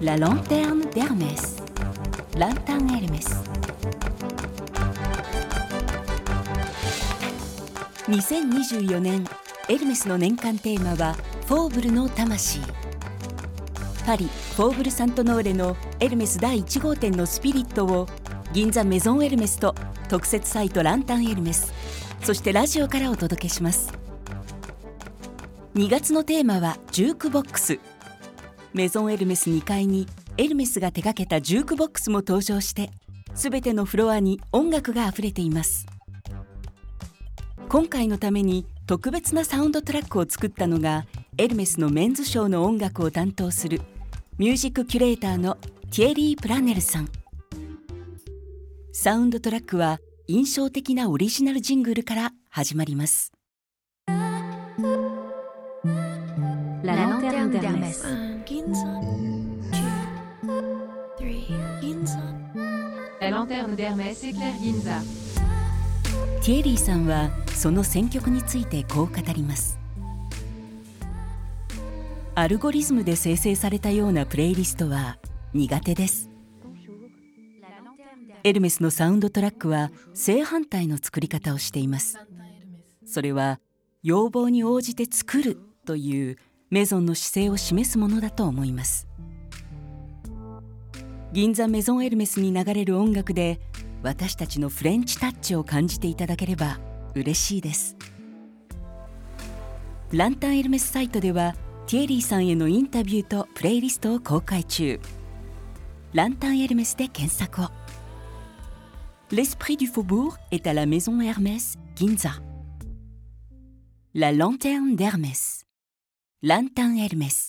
La lanterne d'Hermès. ランタンエルメス2024年エルメスの年間テーマはフォーブルの魂。パリフォーブル・サントノーレのエルメス第1号店のスピリットを銀座メゾンエルメスと特設サイトランタンエルメスそしてラジオからお届けします。2月のテーマはジュークボックス。メゾンエルメス2階にエルメスが手掛けたジュークボックスも登場して全てのフロアに音楽があふれています。今回のために特別なサウンドトラックを作ったのがエルメスのメンズショーの音楽を担当するミュージックキュレーターのティエリー・プラネルさん。サウンドトラックは印象的なオリジナルジングルから始まります。La lanterne d'Hermès. Un Ginza, two, three, Ginza. La lanterne d'Hermès éclaire Ginza. ティエリーさんはその選曲についてこう語りますアルゴリズムで生成されたようなプレイリストは苦手ですエルメスのサウンドトラックは正反対の作り方をしていますそれは要望に応じて作るというメゾンの姿勢を示すものだと思います銀座メゾンエルメスに流れる音楽で私たちのフレンチタッチを感じていただければ嬉しいですランタンエルメスサイトではティエリーさんへのインタビューとプレイリストを公開中ランタンエルメスで検索を L'esprit du faubourg est à la maison Hermès Ginza. La lanterne d'Hermès. ランタンエルメス。